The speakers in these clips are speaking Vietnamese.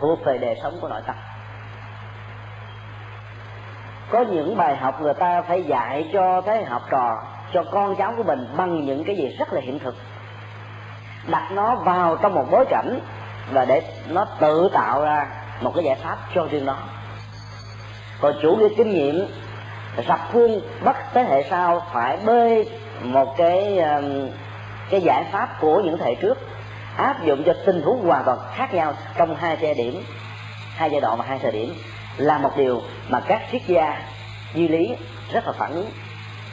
thuộc về đời sống của nội tâm. Có những bài học người ta phải dạy cho thế học trò, cho con cháu của mình bằng những cái gì rất là hiện thực. Đặt nó vào trong một bối cảnh và để nó tự tạo ra một cái giải pháp cho riêng nó. Còn chủ nghĩa kinh nghiệm rập khuôn bắt thế hệ sau phải bơi một cái cái giải pháp của những thế hệ trước áp dụng cho tình huống hoàn toàn khác nhau trong hai giai điểm, hai giai đoạn và hai thời điểm là một điều mà các triết gia duy lý rất là phản ứng.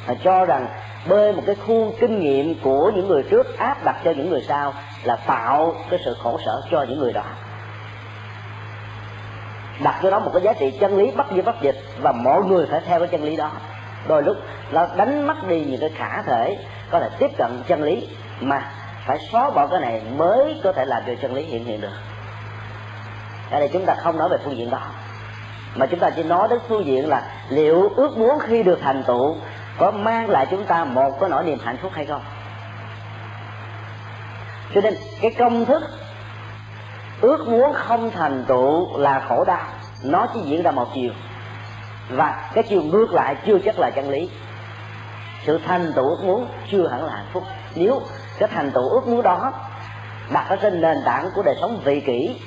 Và cho rằng bơi một cái khuôn kinh nghiệm của những người trước, áp đặt cho những người sau là tạo cái sự khổ sở cho những người đó. Đặt cho đó một cái giá trị chân lý bất di bất dịch và mọi người phải theo cái chân lý đó. Đôi lúc nó đánh mất đi những cái khả thể có thể tiếp cận chân lý mà phải xóa bỏ cái này mới có thể làm cho chân lý hiện hiện được. Ở đây chúng ta không nói về phương diện đó. Mà chúng ta chỉ nói đến phương diện là liệu ước muốn khi được thành tựu có mang lại chúng ta một cái nỗi niềm hạnh phúc hay không. Cho nên cái công thức ước muốn không thành tựu là khổ đau. Nó chỉ diễn ra một chiều. Và cái chiều ngược lại chưa chắc là chân lý. Sự thành tựu ước muốn chưa hẳn là hạnh phúc. Nếu cái thành tựu ước muốn đó, đặt ở trên nền tảng của đời sống vị kỷ,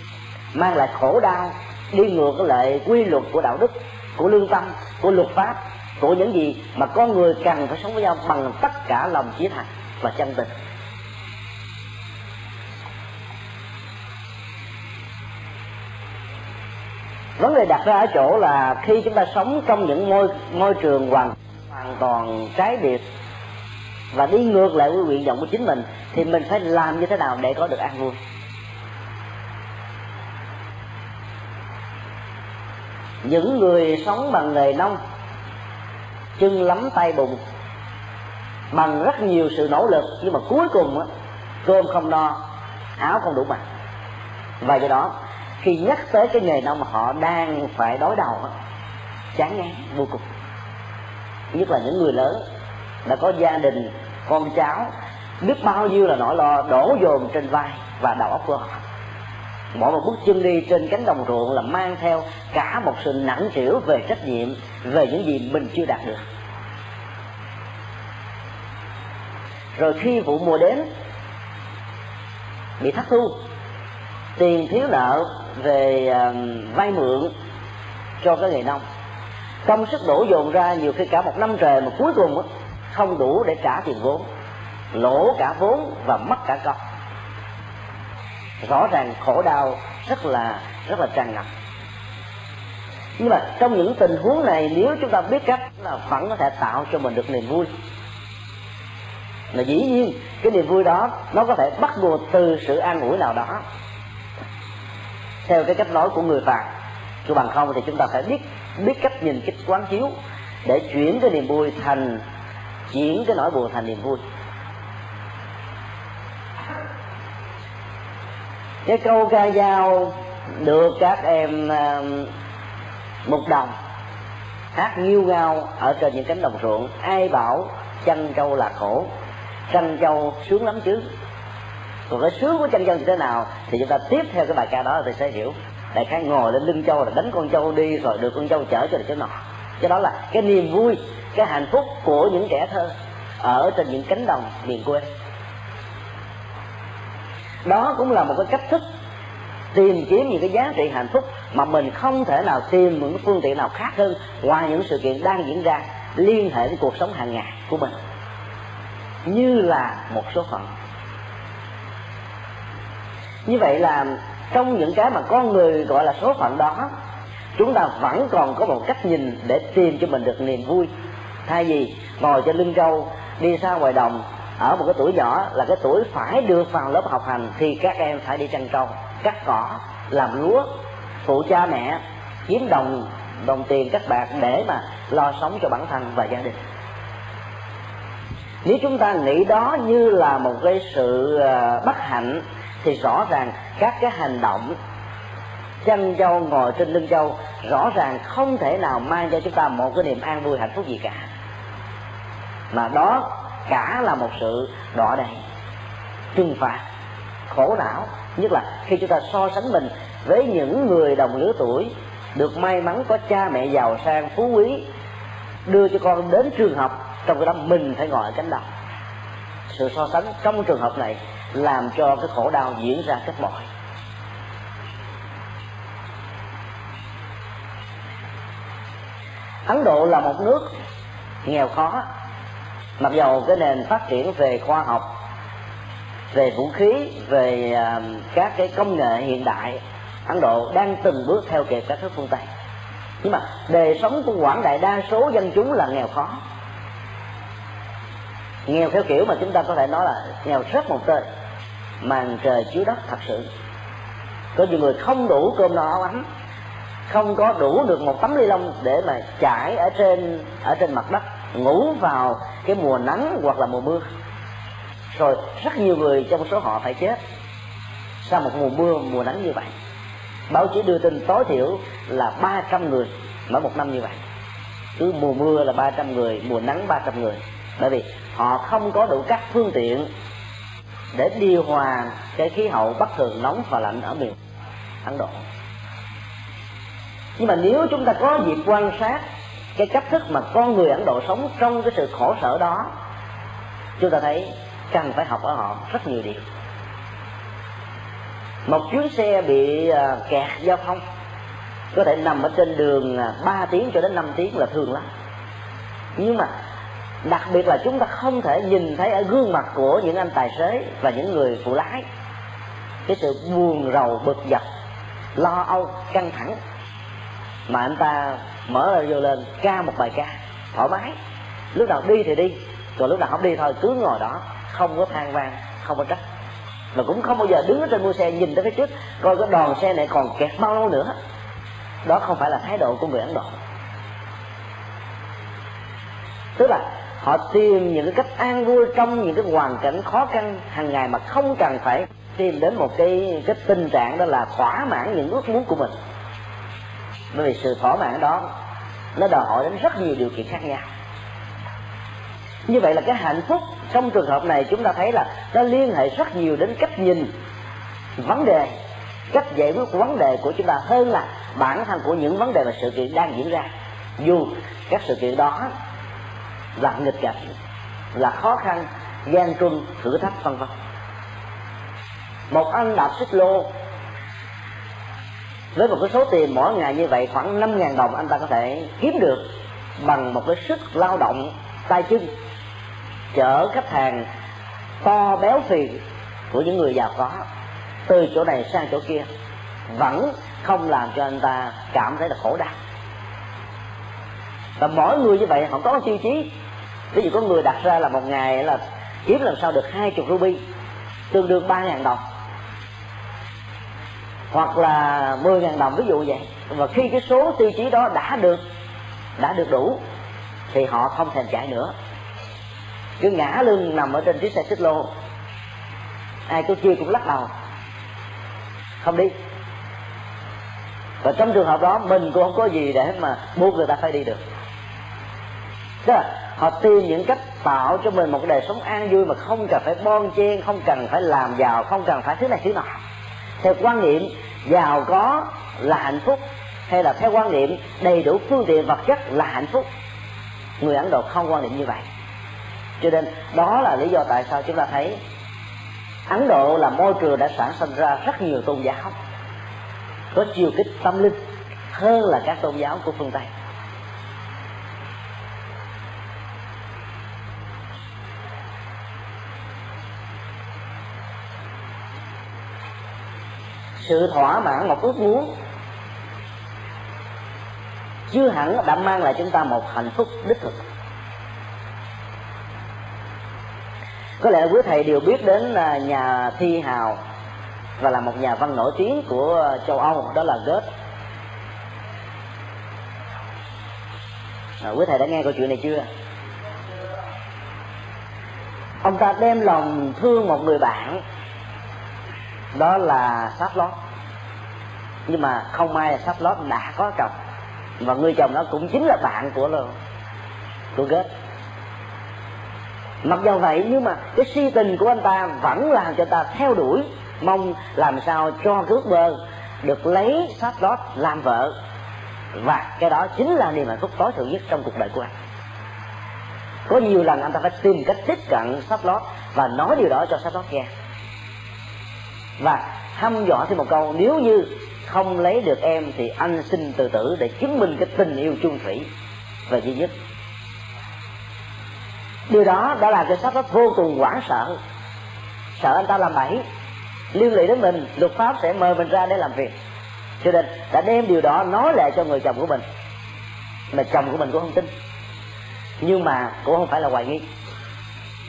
mang lại khổ đau, đi ngược lại quy luật của đạo đức, của lương tâm, của luật pháp, của những gì mà con người cần phải sống với nhau bằng tất cả lòng chí thành và chân tình. Vấn đề đặt ra ở chỗ là khi chúng ta sống trong những môi môi trường hoàn hoàn toàn trái biệt và đi ngược lại với nguyện vọng của chính mình thì mình phải làm như thế nào để có được an vui? Những người sống bằng nghề nông chân lắm tay bụng bằng rất nhiều sự nỗ lực nhưng mà cuối cùng á, cơm không no áo không đủ mặc. Và do đó khi nhắc tới cái nghề nông mà họ đang phải đối đầu á, chán ngán vô cùng. Nhất là những người lớn đã có gia đình, con cháu, biết bao nhiêu là nỗi lo đổ dồn trên vai và đầu óc của họ. Mỗi một bước chân đi trên cánh đồng ruộng là mang theo cả một sự nặng trĩu về trách nhiệm, về những gì mình chưa đạt được. Rồi khi vụ mùa đến, bị thất thu, tiền thiếu nợ về à, vay mượn cho cái nghề nông. Công sức đổ dồn ra nhiều khi cả một năm trời mà cuối cùng không đủ để trả tiền vốn. Lỗ cả vốn và mất cả công rõ ràng khổ đau rất là rất là tràn ngập. Nhưng mà trong những tình huống này, nếu chúng ta biết cách là vẫn có thể tạo cho mình được niềm vui. Mà dĩ nhiên, cái niềm vui đó, nó có thể bắt nguồn từ sự an ủi nào đó. Theo cái cách nói của người phàm chứ bằng không thì chúng ta phải biết biết cách nhìn cách quán chiếu để chuyển cái niềm vui thành chuyển cái nỗi buồn thành niềm vui. Cái câu ca dao được các em um, một đồng hát nghiêu ngao ở trên những cánh đồng ruộng. Ai bảo chăn trâu là khổ, chăn trâu sướng lắm chứ. Còn cái sướng của chăn trâu như thế nào? Thì chúng ta tiếp theo cái bài ca đó thì sẽ hiểu. Đại khái ngồi lên lưng trâu là đánh con trâu đi rồi được con trâu chở cho được chỗ nọ cho đó là cái niềm vui, cái hạnh phúc của những trẻ thơ ở trên những cánh đồng miền quê. Đó cũng là một cái cách thức tìm kiếm những cái giá trị hạnh phúc mà mình không thể nào tìm những phương tiện nào khác hơn ngoài những sự kiện đang diễn ra liên hệ với cuộc sống hàng ngày của mình. Như là một số phận. Như vậy là trong những cái mà con người gọi là số phận đó chúng ta vẫn còn có một cách nhìn để tìm cho mình được niềm vui. Thay vì ngồi trên lưng trâu đi ra ngoài đồng, ở một cái tuổi nhỏ là cái tuổi phải đưa vào lớp học hành, thì các em phải đi chăn trâu, cắt cỏ, làm lúa, phụ cha mẹ, kiếm đồng đồng tiền các bạn để mà lo sống cho bản thân và gia đình. Nếu chúng ta nghĩ đó như là một cái sự ờ, bất hạnh, thì rõ ràng các cái hành động chân dâu ngồi trên lưng dâu, rõ ràng không thể nào mang cho chúng ta một cái niềm an vui hạnh phúc gì cả. Mà đó cả là một sự đọa đầy trừng phạt, khổ não. Nhất là khi chúng ta so sánh mình với những người đồng lứa tuổi, được may mắn có cha mẹ giàu sang, phú quý, đưa cho con đến trường học, trong cái đó mình phải ngồi ở cánh đồng. Sự so sánh trong trường hợp này làm cho cái khổ đau diễn ra cách mọi ấn độ là một nước nghèo khó, mặc dầu cái nền phát triển về khoa học, về vũ khí, về à, các cái công nghệ hiện đại, ấn độ đang từng bước theo kịp các nước phương tây. Nhưng mà đời sống của quảng đại đa số dân chúng là nghèo khó. Nghèo theo kiểu mà chúng ta có thể nói là nghèo rất một tên màn trời chiếu đất thật sự. Có nhiều người không đủ cơm no áo ấm không có đủ được một tấm ly lông để mà trải ở trên ở trên mặt đất, ngủ vào cái mùa nắng hoặc là mùa mưa. Rồi rất nhiều người trong số họ phải chết sau một mùa mưa, mùa nắng như vậy. Báo chí đưa tin tối thiểu là 300 người mỗi một năm như vậy. Cứ mùa mưa là 300 người, mùa nắng 300 người. Bởi vì họ không có đủ các phương tiện để điều hòa cái khí hậu bất thường nóng và lạnh ở miền Ấn Độ nhưng mà nếu chúng ta có dịp quan sát cái cách thức mà con người Ấn Độ sống trong cái sự khổ sở đó, chúng ta thấy cần phải học ở họ rất nhiều điều. Một chuyến xe bị à, kẹt giao thông, có thể nằm ở trên đường à, 3 tiếng cho đến 5 tiếng là thường lắm. Nhưng mà đặc biệt là chúng ta không thể nhìn thấy ở gương mặt của những anh tài xế và những người phụ lái, cái sự buồn rầu, bực dọc, lo âu, căng thẳng mà anh ta mở radio lên, ca một bài ca, thoải mái. Lúc nào đi thì đi, còn lúc nào không đi thôi, cứ ngồi đó, không có than van không có trách. Và cũng không bao giờ đứng ở trên mua xe nhìn tới phía trước, coi cái đoàn xe này còn kẹt bao lâu nữa. Đó không phải là thái độ của người ấn độ. Tức là họ tìm những cái cách an vui trong những cái hoàn cảnh khó khăn hàng ngày mà không cần phải tìm đến một cái cái tình trạng đó là thỏa mãn những ước muốn của mình bởi vì sự thỏa mãn đó nó đòi hỏi đến rất nhiều điều kiện khác nhau. Như vậy là cái hạnh phúc trong trường hợp này chúng ta thấy là nó liên hệ rất nhiều đến cách nhìn vấn đề, cách giải quyết vấn đề của chúng ta hơn là bản thân của những vấn đề và sự kiện đang diễn ra. Dù các sự kiện đó là nghịch cảnh, là khó khăn, gian truân, thử thách, vân vân. Một anh đạp xích lô với một cái số tiền mỗi ngày như vậy, khoảng năm ngàn đồng anh ta có thể kiếm được bằng một cái sức lao động tay chân chở khách hàng to béo phì của những người giàu có từ chỗ này sang chỗ kia vẫn không làm cho anh ta cảm thấy là khổ đau. Và mỗi người như vậy họ có tiêu chí ví dụ có người đặt ra là một ngày là kiếm làm sao được hai chục ruby, tương đương ba ngàn đồng hoặc là mười ngàn đồng, ví dụ vậy. Và khi cái số tiêu chí đó đã được đã được đủ, thì họ không thèm chạy nữa. Cứ ngã lưng nằm ở trên chiếc xe xích lô. Ai cứ chia cũng lắc đầu. Không đi. Và trong trường hợp đó, mình cũng không có gì để mà buộc người ta phải đi được. Tức là họ tìm những cách tạo cho mình một đời sống an vui mà không cần phải bon chen, không cần phải làm giàu, không cần phải thứ này thứ nọ. Theo quan niệm giàu có là hạnh phúc, hay là theo quan niệm đầy đủ phương tiện vật chất là hạnh phúc? Người ấn độ không quan niệm như vậy. Cho nên, đó là lý do tại sao chúng ta thấy ấn độ là môi trường đã sản sinh ra rất nhiều tôn giáo, có chiều kích tâm linh hơn là các tôn giáo của phương tây. Sự thỏa mãn một ước muốn. Chưa hẳn đã mang lại chúng ta một hạnh phúc đích thực. Có lẽ quý thầy đều biết đến à, nhà thi hào và là một nhà văn nổi tiếng của châu âu đó là goethe. À, quý thầy đã nghe câu chuyện này chưa? Ông ta đem lòng thương một người bạn đó là sắp lót. Nhưng mà không may là sắp lót đã có chồng. Và người chồng đó cũng chính là bạn của của ghét mặc dù vậy, nhưng mà cái si tình của anh ta vẫn làm cho ta theo đuổi, mong làm sao cho ước mơ được lấy sắp lót làm vợ. Và cái đó chính là niềm hạnh phúc tối thượng nhất trong cuộc đời của anh. Có nhiều lần anh ta phải tìm cách tiếp cận sắp lót và nói điều đó cho sắp lót nghe và thăm dò thêm một câu, nếu như không lấy được em thì anh xin tự tử để chứng minh cái tình yêu chung thủy. Và duy nhất. Điều đó đã làm cho sắp pháp vô cùng hoảng sợ. Sợ anh ta làm bẫy liên lụy đến mình, luật pháp sẽ mời mình ra để làm việc. Cho nên đã đem điều đó nói lại cho người chồng của mình. Mà chồng của mình cũng không tin. Nhưng mà cũng không phải là hoài nghi.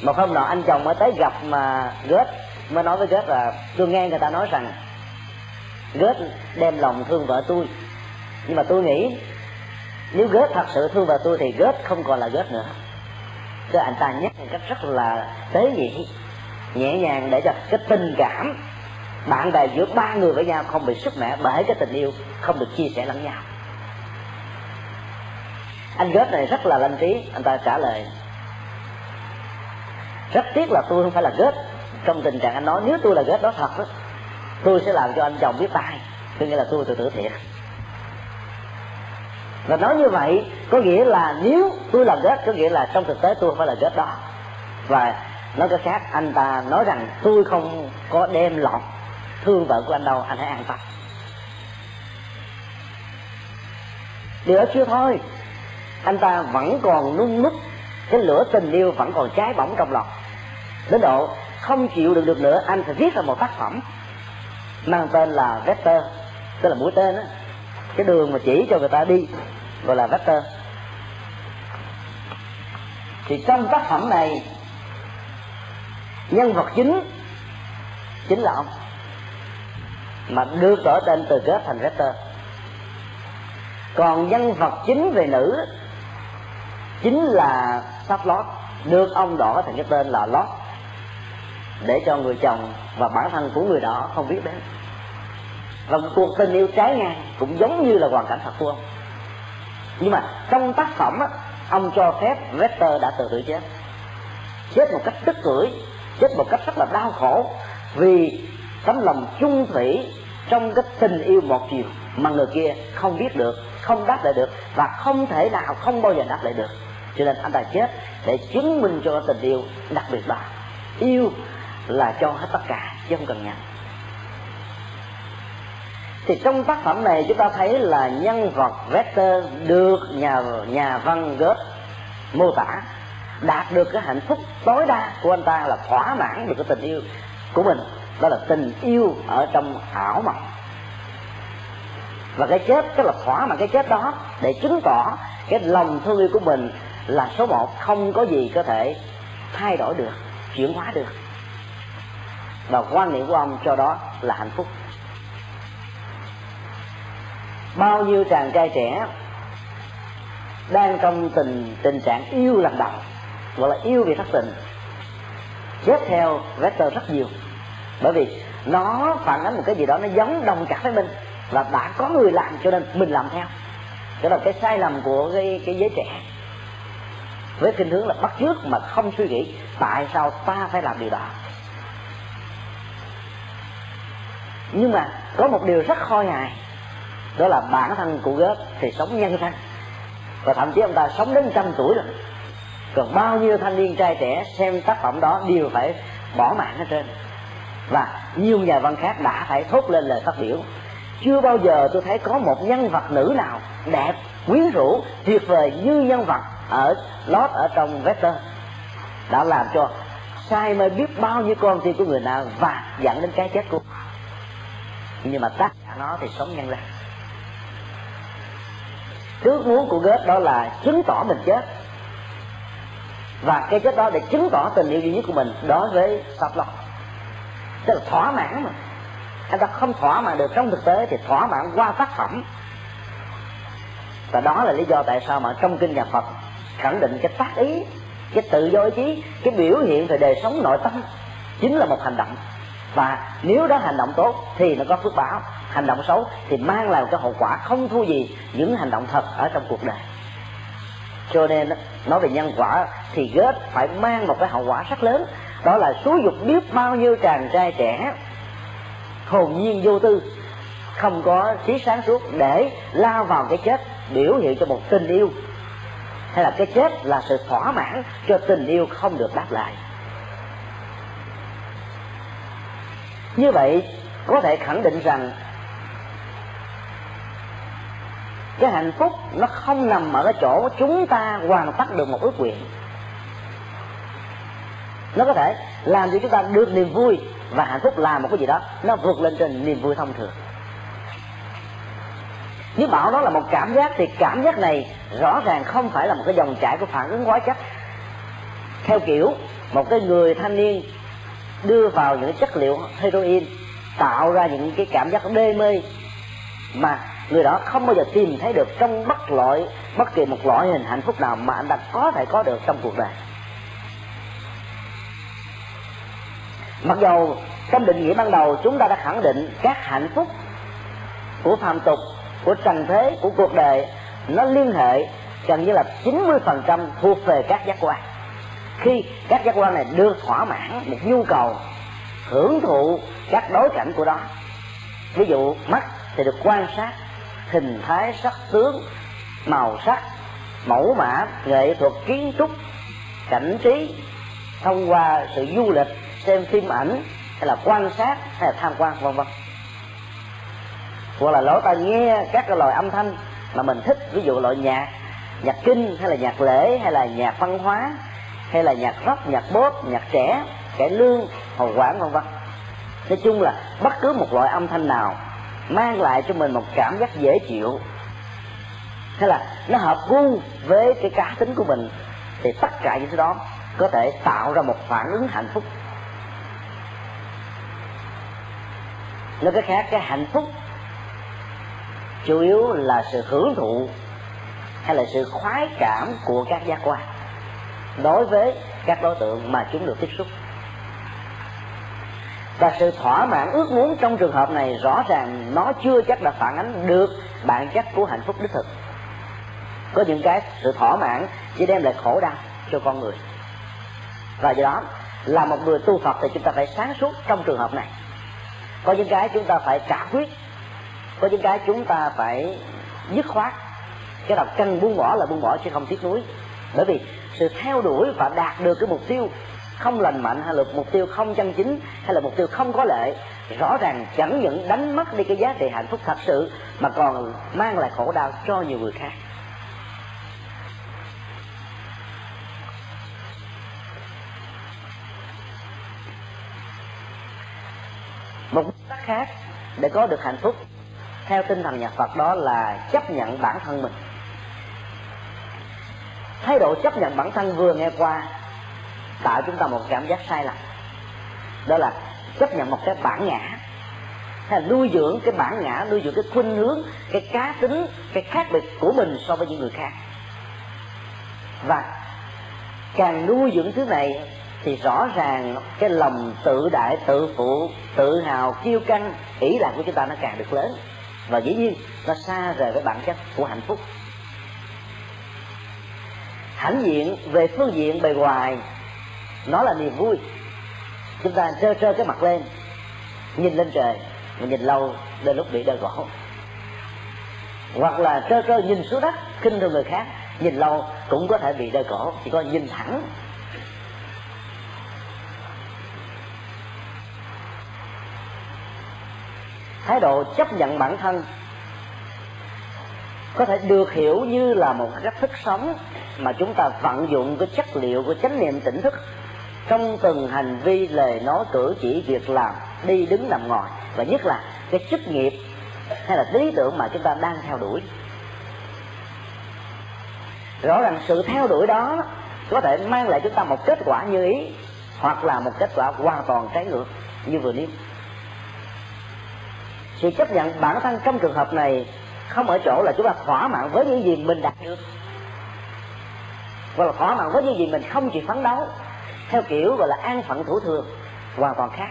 Một hôm nọ anh chồng mới tới gặp mà gớt mới nói với gớt là tôi nghe người ta nói rằng gớt đem lòng thương vợ tôi. Nhưng mà tôi nghĩ nếu gớt thật sự thương vợ tôi thì gớt không còn là gớt nữa. Cho anh ta nhắc một cách rất là tế nhị, nhẹ nhàng để cho cái tình cảm bạn bè giữa ba người với nhau không bị sức mẻ bởi cái tình yêu không được chia sẻ lẫn nhau. Anh gớt này rất là lanh trí, anh ta trả lời. Rất tiếc là tôi không phải là gớt trong tình trạng anh nói nếu tôi là ghét đó thật đó, tôi sẽ làm cho anh chồng biết tay có nghĩa là tôi tự tử thiệt. Và nói như vậy có nghĩa là nếu tôi là ghét có nghĩa là trong thực tế tôi không phải là ghét đó. Và nói cái khác anh ta nói rằng tôi không có đem lọt thương vợ của anh đâu anh hãy an tâm. Điều đó chưa thôi. Anh ta vẫn còn nung nức cái lửa tình yêu vẫn còn cháy bỏng trong lòng. Đến độ không chịu được được nữa, anh phải viết ra một tác phẩm mang tên là vector, tức là mũi tên á. Cái đường mà chỉ cho người ta đi gọi là vector. Thì trong tác phẩm này, nhân vật chính chính là ông, mà đưa đổi tên từ ghép thành vector. Còn nhân vật chính về nữ chính là sắp lót được ông đỏ thành cái tên là lót để cho người chồng và bản thân của người đó không biết đến. Và một cuộc tình yêu trái ngang cũng giống như là hoàn cảnh thật của ông. Nhưng mà trong tác phẩm á, ông cho phép Vector đã tự tử chết. Chết một cách tức cưỡi chết một cách rất là đau khổ vì tấm lòng chung thủy trong cái tình yêu một chiều mà người kia không biết được không đáp lại được và không thể nào không bao giờ đáp lại được. Cho nên anh ta chết để chứng minh cho tình yêu đặc biệt là yêu là cho hết tất cả, chứ không cần nhận. Thì trong tác phẩm này chúng ta thấy là nhân vật Vector được nhà nhà văn Goethe mô tả, đạt được cái hạnh phúc tối đa của anh ta là thỏa mãn được cái tình yêu của mình, đó là tình yêu ở trong ảo mộng. Và cái chết, tức là thỏa mãn cái chết đó để chứng tỏ cái lòng thương yêu của mình là số một, không có gì có thể thay đổi được, chuyển hóa được và quan niệm của ông cho đó là hạnh phúc. Bao nhiêu chàng trai trẻ đang trong tình tình trạng yêu lần đầu gọi là yêu vì thất tình chết theo vector rất nhiều. Bởi vì nó phản ánh một cái gì đó nó giống đồng cảm với mình và đã có người làm cho nên mình làm theo. Đó là cái sai lầm của cái cái giới trẻ. Với kinh hướng là bắt chước mà không suy nghĩ tại sao ta phải làm điều đó. Nhưng mà có một điều rất khôi hài đó là bản thân của gớp thì sống nhân thân và thậm chí ông ta sống đến trăm tuổi rồi. Còn bao nhiêu thanh niên trai trẻ xem tác phẩm đó đều phải bỏ mạng hết trơn. Và nhiều nhà văn khác đã phải thốt lên lời phát biểu. Chưa bao giờ tôi thấy có một nhân vật nữ nào đẹp, quyến rũ, tuyệt vời như nhân vật ở lót ở trong vector. Đã làm cho sai mê biết bao nhiêu con tim của người nào và dẫn đến cái chết của nhưng mà tác giả nó thì sống nhân lên. Trước muốn của ghét đó là chứng tỏ mình chết. Và cái chết đó để chứng tỏ tình yêu duy nhất của mình đối với Sablon tức là thỏa mãn mà. Anh ta không thỏa mãn được trong thực tế thì thỏa mãn qua tác phẩm. Và đó là lý do tại sao mà trong kinh nhà Phật khẳng định cái tác ý, cái tự do ý chí, cái biểu hiện về đời sống nội tâm chính là một hành động và nếu đó hành động tốt thì nó có phước báo. Hành động xấu thì mang lại một cái hậu quả không thua gì những hành động thật ở trong cuộc đời. Cho nên nói về nhân quả thì ghét phải mang một cái hậu quả rất lớn. Đó là xúi dục biết bao nhiêu chàng trai trẻ hồn nhiên vô tư, không có trí sáng suốt để lao vào cái chết biểu hiện cho một tình yêu. Hay là cái chết là sự thỏa mãn cho tình yêu không được đáp lại. Như vậy, có thể khẳng định rằng, cái hạnh phúc nó không nằm ở cái chỗ chúng ta hoàn tất được một ước nguyện. Nó có thể làm cho chúng ta được niềm vui và hạnh phúc làm một cái gì đó, nó vượt lên trên niềm vui thông thường. Nếu bảo đó là một cảm giác thì cảm giác này rõ ràng không phải là một cái dòng chảy của phản ứng hóa chất. Theo kiểu, một cái người thanh niên đưa vào những chất liệu heroin, tạo ra những cái cảm giác đê mê mà người đó không bao giờ tìm thấy được trong bất loại, bất kỳ một loại hình hạnh phúc nào mà anh ta có thể có được trong cuộc đời. Mặc dầu trong định nghĩa ban đầu chúng ta đã khẳng định các hạnh phúc của phàm tục, của trần thế, của cuộc đời, nó liên hệ gần như là 90% thuộc về các giác quan khi các giác quan này được thỏa mãn một nhu cầu hưởng thụ các đối cảnh của đó, ví dụ mắt thì được quan sát, hình thái sắc tướng, màu sắc, mẫu mã, nghệ thuật, kiến trúc, cảnh trí, thông qua sự du lịch, xem phim ảnh, hay là quan sát, hay là tham quan, vân vân. Hoặc là lỗ tai nghe các cái loại âm thanh mà mình thích, ví dụ loại nhạc nhạc kinh, hay là nhạc lễ, hay là nhạc văn hóa hay là nhạc rock, nhạc bốp nhạc trẻ cải lương hầu quảng vân vân. Nói chung là bất cứ một loại âm thanh nào mang lại cho mình một cảm giác dễ chịu. Hay là nó hợp gu với cái cá tính của mình, thì tất cả những thứ đó có thể tạo ra một phản ứng hạnh phúc. Nói cái khác, cái hạnh phúc chủ yếu là sự hưởng thụ hay là sự khoái cảm của các giác quan đối với các đối tượng mà chúng được tiếp xúc. Và sự thỏa mãn ước muốn trong trường hợp này rõ ràng nó chưa chắc là phản ánh được bản chất của hạnh phúc đích thực. Có những cái sự thỏa mãn chỉ đem lại khổ đau cho con người. Và do đó, là một người tu phật thì chúng ta phải sáng suốt trong trường hợp này. Có những cái chúng ta phải trả quyết, có những cái chúng ta phải dứt khoát. Cái đầu cần buông bỏ là buông bỏ chứ không tiếc nuối. Bởi vì sự theo đuổi và đạt được cái mục tiêu không lành mạnh hay là mục tiêu không chân chính hay là mục tiêu không có lệ, rõ ràng chẳng những đánh mất đi cái giá trị hạnh phúc thật sự, mà còn mang lại khổ đau cho nhiều người khác. Một cách khác để có được hạnh phúc theo tinh thần nhà Phật đó là chấp nhận bản thân mình thái độ chấp nhận bản thân vừa nghe qua, tạo chúng ta một cảm giác sai lầm. Đó là chấp nhận một cái bản ngã. Hay là nuôi dưỡng cái bản ngã, nuôi dưỡng cái khuynh hướng, cái cá tính, cái khác biệt của mình so với những người khác. Và càng nuôi dưỡng thứ này thì rõ ràng cái lòng tự đại, tự phụ, tự hào, kiêu căng ỷ lạc của chúng ta nó càng được lớn. Và dĩ nhiên nó xa rời cái bản chất của hạnh phúc hãnh diện về phương diện bề ngoài. Nó là niềm vui. Chúng ta trơ trơ cái mặt lên, nhìn lên trời, mà nhìn lâu đến lúc bị đau cổ hoặc là trơ trơ nhìn xuống đất kinh thường người khác, nhìn lâu cũng có thể bị đau cổ chỉ có nhìn thẳng. Thái độ chấp nhận bản thân có thể được hiểu như là một cách thức sống mà chúng ta vận dụng cái chất liệu của chánh niệm tỉnh thức trong từng hành vi, lời nói, cử chỉ, việc làm, đi đứng nằm ngồi. Và nhất là cái chức nghiệp hay là lý tưởng mà chúng ta đang theo đuổi. Rõ ràng sự theo đuổi đó có thể mang lại chúng ta một kết quả như ý hoặc là một kết quả hoàn toàn trái ngược như vừa nêu. Sự chấp nhận bản thân trong trường hợp này không ở chỗ là chúng ta thỏa mãn với những gì mình đạt được. Gọi là thỏa mãn với những gì mình không chịu phấn đấu. Theo kiểu gọi là an phận thủ thường, hoàn toàn khác.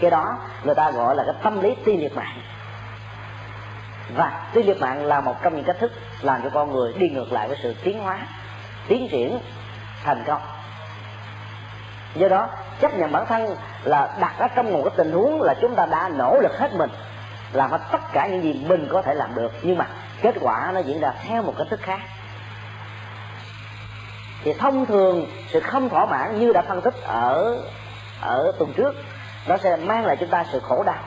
Cái đó người ta gọi là cái tâm lý ti liệt mạng. Và ti liệt mạng là một trong những cách thức làm cho con người đi ngược lại với sự tiến hóa, tiến triển thành công. Do đó, chấp nhận bản thân là đặt ở trong một cái tình huống là chúng ta đã nỗ lực hết mình làm hết tất cả những gì mình có thể làm được. Nhưng mà kết quả nó diễn ra theo một cách thức khác. Thì thông thường sự không thỏa mãn như đã phân tích ở ở tuần trước, nó sẽ mang lại chúng ta sự khổ đau.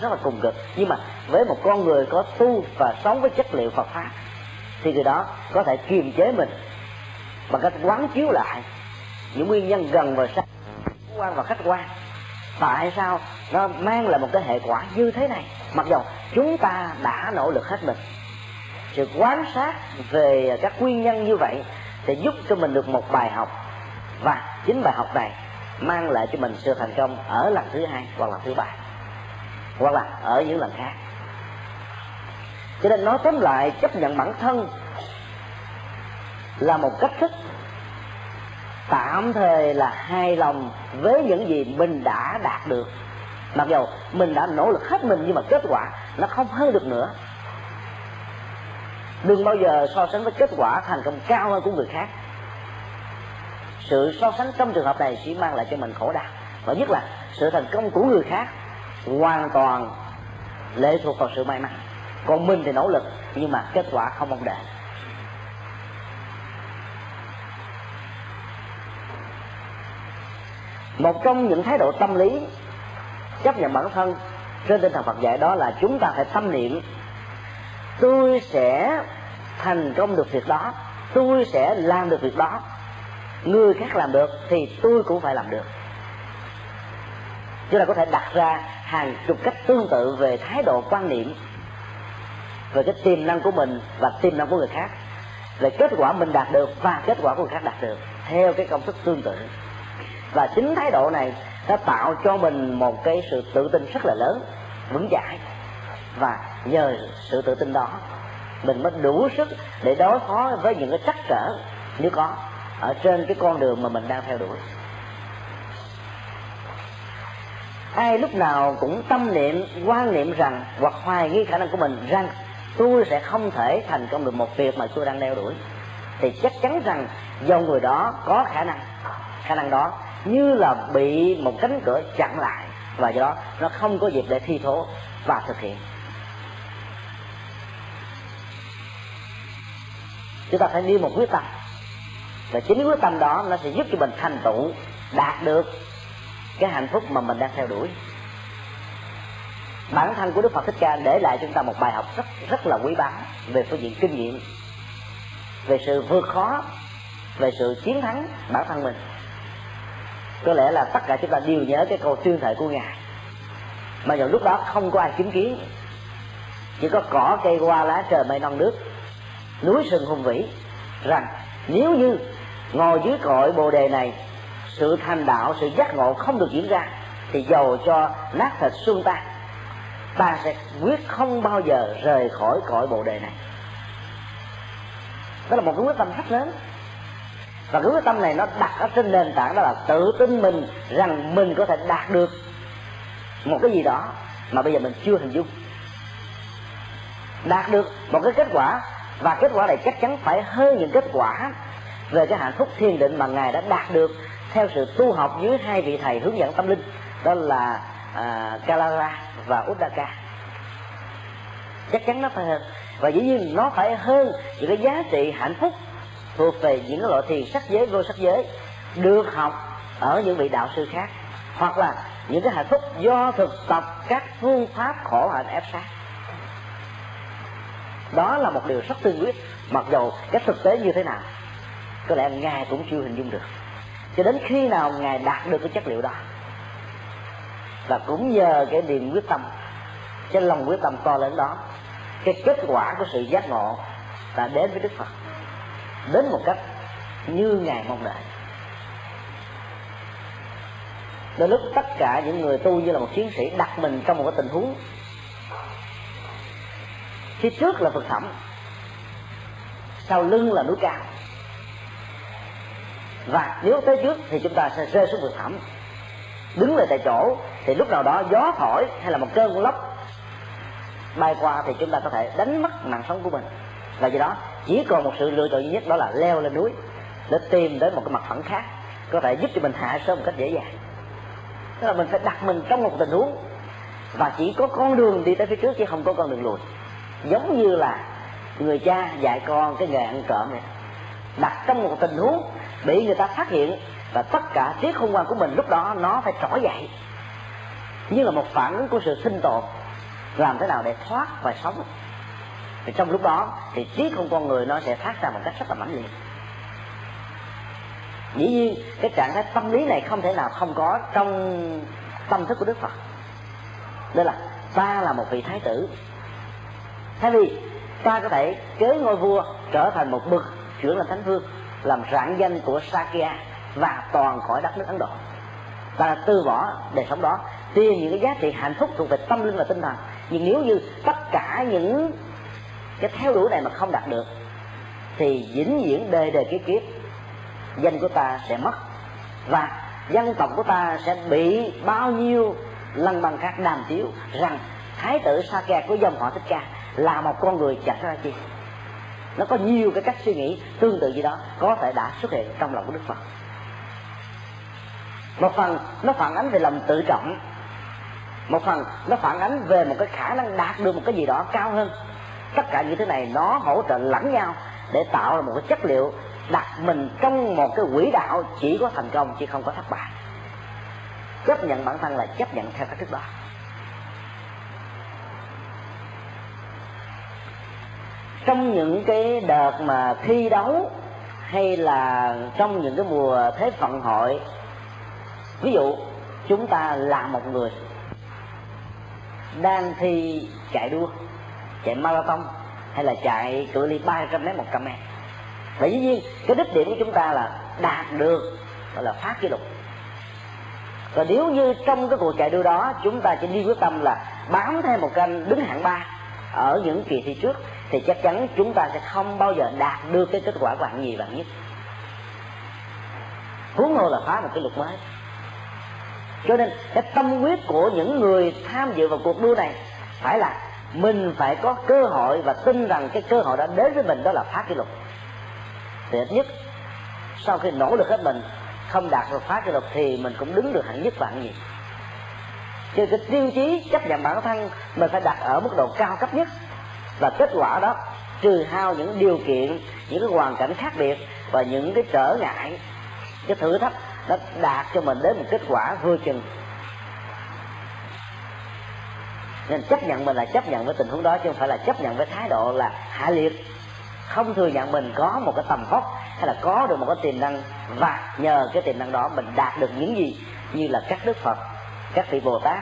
Rất là cùng cực. Nhưng mà với một con người có tu và sống với chất liệu Phật pháp, thì người đó có thể kiềm chế mình bằng cách quán chiếu lại những nguyên nhân gần và xa quan và khách quan tại sao? Nó mang lại một cái hệ quả như thế này. Mặc dù chúng ta đã nỗ lực hết mình, sự quan sát về các nguyên nhân như vậy sẽ giúp cho mình được một bài học. Và chính bài học này mang lại cho mình sự thành công ở lần thứ hai hoặc lần thứ ba, hoặc là ở những lần khác. Cho nên nói tóm lại, chấp nhận bản thân là một cách thức tạm thời là hài lòng với những gì mình đã đạt được. Mặc dù mình đã nỗ lực hết mình nhưng mà kết quả nó không hơn được nữa. Đừng bao giờ so sánh với kết quả thành công cao hơn của người khác. Sự so sánh trong trường hợp này chỉ mang lại cho mình khổ đau. Và nhất là sự thành công của người khác hoàn toàn lệ thuộc vào sự may mắn. Còn mình thì nỗ lực nhưng mà kết quả không mong đợi. Một trong những thái độ tâm lý chấp nhận bản thân trên tinh thần Phật dạy đó là chúng ta phải tâm niệm, tôi sẽ thành công được việc đó, tôi sẽ làm được việc đó. Người khác làm được thì tôi cũng phải làm được. Chúng ta có thể đặt ra hàng chục cách tương tự về thái độ quan niệm về cái tiềm năng của mình và tiềm năng của người khác, về kết quả mình đạt được và kết quả của người khác đạt được theo cái công thức tương tự và chính thái độ này nó tạo cho mình một cái sự tự tin rất là lớn, vững chãi. Và nhờ sự tự tin đó, mình mới đủ sức để đối phó với những cái trắc trở nếu có ở trên cái con đường mà mình đang theo đuổi. Ai lúc nào cũng tâm niệm, quan niệm rằng hoặc hoài nghi khả năng của mình rằng tôi sẽ không thể thành công được một việc mà tôi đang đeo đuổi, thì chắc chắn rằng do người đó có khả năng. Khả năng đó như là bị một cánh cửa chặn lại. Và do đó, nó không có dịp để thi thố và thực hiện. Chúng ta phải đi một quyết tâm. Và chính quyết tâm đó, nó sẽ giúp cho mình thành tựu, đạt được cái hạnh phúc mà mình đang theo đuổi. Bản thân của đức phật thích ca để lại chúng ta một bài học rất rất là quý báu về phương diện kinh nghiệm, về sự vượt khó, về sự chiến thắng bản thân mình có lẽ là tất cả chúng ta đều nhớ cái câu tuyên thệ của ngài. Mà vào lúc đó không có ai chứng kiến. Chỉ có cỏ cây hoa lá trời mây non nước, núi sừng hùng vĩ, rằng nếu như ngồi dưới cội bồ đề này, sự thành đạo, sự giác ngộ không được diễn ra, thì dầu cho nát thịt xương ta ta sẽ quyết không bao giờ rời khỏi cõi bồ đề này. Đó là một cái quyết tâm rất lớn và cái quyết tâm này nó đặt ở trên nền tảng đó là tự tin mình rằng mình có thể đạt được một cái gì đó mà bây giờ mình chưa hình dung. Đạt được một cái kết quả và kết quả này chắc chắn phải hơn những kết quả về cái hạnh phúc thiền định mà ngài đã đạt được theo sự tu học dưới hai vị thầy hướng dẫn tâm linh đó là à, Kalara và Uddaka chắc chắn nó phải hơn. Và dĩ nhiên nó phải hơn những cái giá trị hạnh phúc thuộc về những cái loại thiền sắc giới, vô sắc giới, được học ở những vị đạo sư khác, hoặc là những cái hạnh phúc do thực tập các phương pháp khổ hạnh ép sát. Đó là một điều rất tương quyết, mặc dầu cái thực tế như thế nào, có lẽ ngài cũng chưa hình dung được. Cho đến khi nào ngài đạt được cái chất liệu đó, và cũng nhờ cái niềm quyết tâm, cái lòng quyết tâm to lớn đó, cái kết quả của sự giác ngộ đã đến với đức phật đến một cách như ngài mong đợi. Đôi lúc tất cả những người tu như là một chiến sĩ đặt mình trong một cái tình huống, phía trước là vực thẳm, sau lưng là núi cao. Và nếu tới trước thì chúng ta sẽ rơi xuống vực thẳm, đứng lại tại chỗ, thì lúc nào đó gió thổi hay là một cơn lốc bay qua thì chúng ta có thể đánh mất mạng sống của mình. Và do đó chỉ còn một sự lựa chọn duy nhất, đó là leo lên núi, để tìm đến một cái mặt phẳng khác, có thể giúp cho mình hạ sơn một cách dễ dàng. Tức là mình phải đặt mình trong một tình huống, và chỉ có con đường đi tới phía trước chứ không có con đường lùi. Giống như là người cha dạy con cái nghề ăn trộm này đặt trong một tình huống bị người ta phát hiện, và tất cả trí khôn ngoan của mình, lúc đó nó phải trỗi dậy. Như là một phản ứng của sự sinh tồn, làm thế nào để thoát và sống thì trong lúc đó, thì trí không con người nó sẽ phát ra một cách rất là mãnh liệt. Dĩ nhiên, cái trạng thái tâm lý này không thể nào không có trong tâm thức của đức phật. Đó là, ta là một vị thái tử. Thay vì ta có thể kế ngôi vua trở thành một bậc trưởng làm thánh vương, làm rạng danh của sakya và toàn khỏi đất nước ấn độ. Ta từ bỏ đời sống đó tìm những cái giá trị hạnh phúc thuộc về tâm linh và tinh thần. Nhưng nếu như tất cả những cái theo đuổi này mà không đạt được, thì vĩnh viễn đời đời kiếp kiếp. Danh của ta sẽ mất, và dân tộc của ta sẽ bị bao nhiêu lần bằng khác đàm tiếu rằng thái tử sa kè của dòng họ thích ca là một con người chẳng ra chi. Nó có nhiều cái cách suy nghĩ tương tự gì đó có thể đã xuất hiện trong lòng của đức phật. Một phần nó phản ánh về lòng tự trọng, một phần nó phản ánh về một cái khả năng đạt được một cái gì đó cao hơn tất cả những thứ này nó hỗ trợ lẫn nhau để tạo ra một cái chất liệu đặt mình trong một cái quỹ đạo chỉ có thành công chứ không có thất bại. Chấp nhận bản thân là chấp nhận theo cách thức đó. Trong những cái đợt mà thi đấu hay là trong những cái mùa thế vận hội, ví dụ chúng ta là một người đang thi chạy đua chạy marathon hay là chạy cự ly 300 mét 100 m và dĩ nhiên, cái đích điểm của chúng ta là đạt được, gọi là phát kỷ lục. Và nếu như trong cái cuộc chạy đua đó, chúng ta chỉ đi quyết tâm là bám theo một canh đứng hạng ba ở những kỳ thi trước, thì chắc chắn chúng ta sẽ không bao giờ đạt được cái kết quả của hạng nhì bạn nhất. Huống hồ là phá một cái lục mới. Cho nên, cái tâm quyết của những người tham dự vào cuộc đua này phải là mình phải có cơ hội và tin rằng cái cơ hội đã đến với mình đó là phá kỷ lục. Thì ít nhất, sau khi nỗ lực hết mình, không đạt được phá kỷ lục thì mình cũng đứng được hạng nhất và hạng nhì. Cho cái tiêu chí chấp nhận bản thân mình phải đặt ở mức độ cao cấp nhất. Và kết quả đó, trừ hao những điều kiện, những cái hoàn cảnh khác biệt và những cái trở ngại, cái thử thách, nó đạt cho mình đến một kết quả vừa chừng nên chấp nhận mình là chấp nhận với tình huống đó, chứ không phải là chấp nhận với thái độ là hạ liệt. Không thừa nhận mình có một cái tầm vóc, hay là có được một cái tiềm năng, và nhờ cái tiềm năng đó mình đạt được những gì như là các đức phật, các vị bồ tát,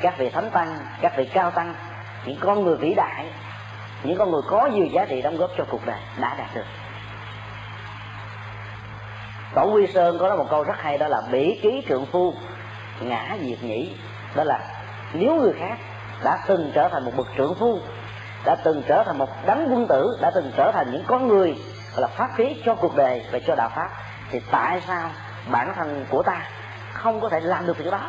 các vị thánh tăng, các vị cao tăng, những con người vĩ đại, những con người có nhiều giá trị đóng góp cho cuộc đời đã đạt được. Tổ quy sơn có nói một câu rất hay, đó là bỉ ký trượng phu, ngã diệt nhĩ. Đó là nếu người khác đã từng trở thành một bậc trưởng phu, đã từng trở thành một đấng quân tử, đã từng trở thành những con người là phát khí cho cuộc đời và cho đạo pháp. Thì tại sao bản thân của ta không có thể làm được việc đó?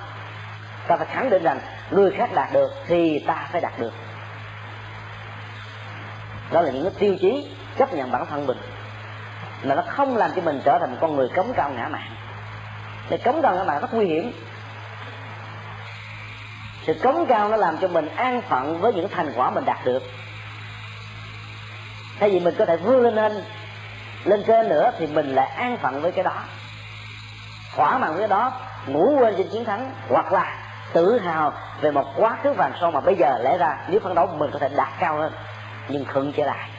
Ta phải khẳng định rằng người khác đạt được thì ta phải đạt được. Đó là những cái tiêu chí chấp nhận bản thân mình. Mà nó không làm cho mình trở thành một con người cống cao ngã mạn. Để cống cao ngã mạng rất nguy hiểm sự cống cao nó làm cho mình an phận với những thành quả mình đạt được. Thay vì mình có thể vươn lên lên lên trên nữa thì mình lại an phận với cái đó. Thỏa mãn với cái đó ngủ quên trên chiến thắng hoặc là tự hào về một quá khứ vàng son mà bây giờ lẽ ra nếu phấn đấu mình có thể đạt cao hơn nhưng khựng trở lại.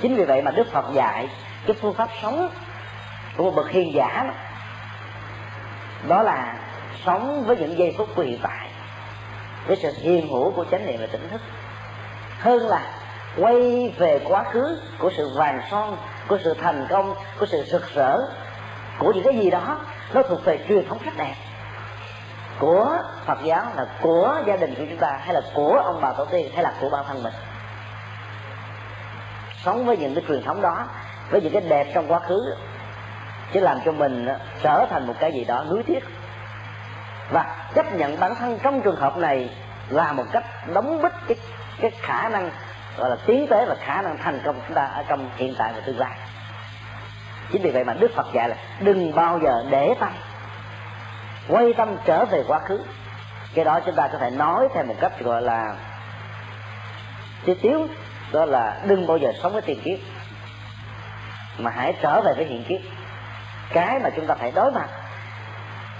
Chính vì vậy mà đức phật dạy cái phương pháp sống của một bậc hiền giả đó, đó là sống với những giây phút của hiện tại với sự hiền hữu của chánh niệm và tỉnh thức. Hơn là quay về quá khứ của sự vàng son, của sự thành công, của sự rực rỡ, của những cái gì đó, nó thuộc về truyền thống rất đẹp của Phật giáo, là của gia đình của chúng ta, hay là của ông bà tổ tiên, hay là của bản thân mình. Sống với những cái truyền thống đó, với những cái đẹp trong quá khứ sẽ làm cho mình trở thành một cái gì đó núi thiết và chấp nhận bản thân trong trường hợp này là một cách đóng bít cái cái khả năng, gọi là tiến tới và khả năng thành công của chúng ta ở trong hiện tại và tương lai. Chính vì vậy mà đức phật dạy là đừng bao giờ để tâm, quay tâm trở về quá khứ. Cái đó chúng ta có thể nói theo một cách gọi là chi tiếu, đó là đừng bao giờ sống với tiền kiếp, mà hãy trở về với hiện kiếp cái mà chúng ta phải đối mặt.